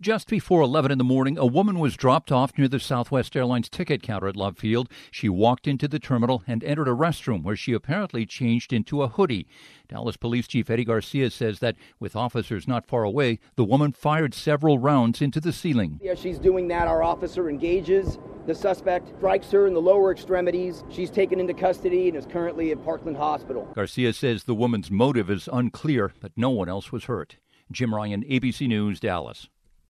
Just before 11 in the morning, a woman was dropped off near the Southwest Airlines ticket counter at Love Field. She walked into the terminal and entered a restroom where she apparently changed into a hoodie. Dallas Police Chief Eddie Garcia says that with officers not far away, the woman fired several rounds into the ceiling. As she's doing that, our officer engages the suspect, strikes her in the lower extremities. She's taken into custody and is currently at Parkland Hospital. Garcia says the woman's motive is unclear, but no one else was hurt. Jim Ryan, ABC News, Dallas.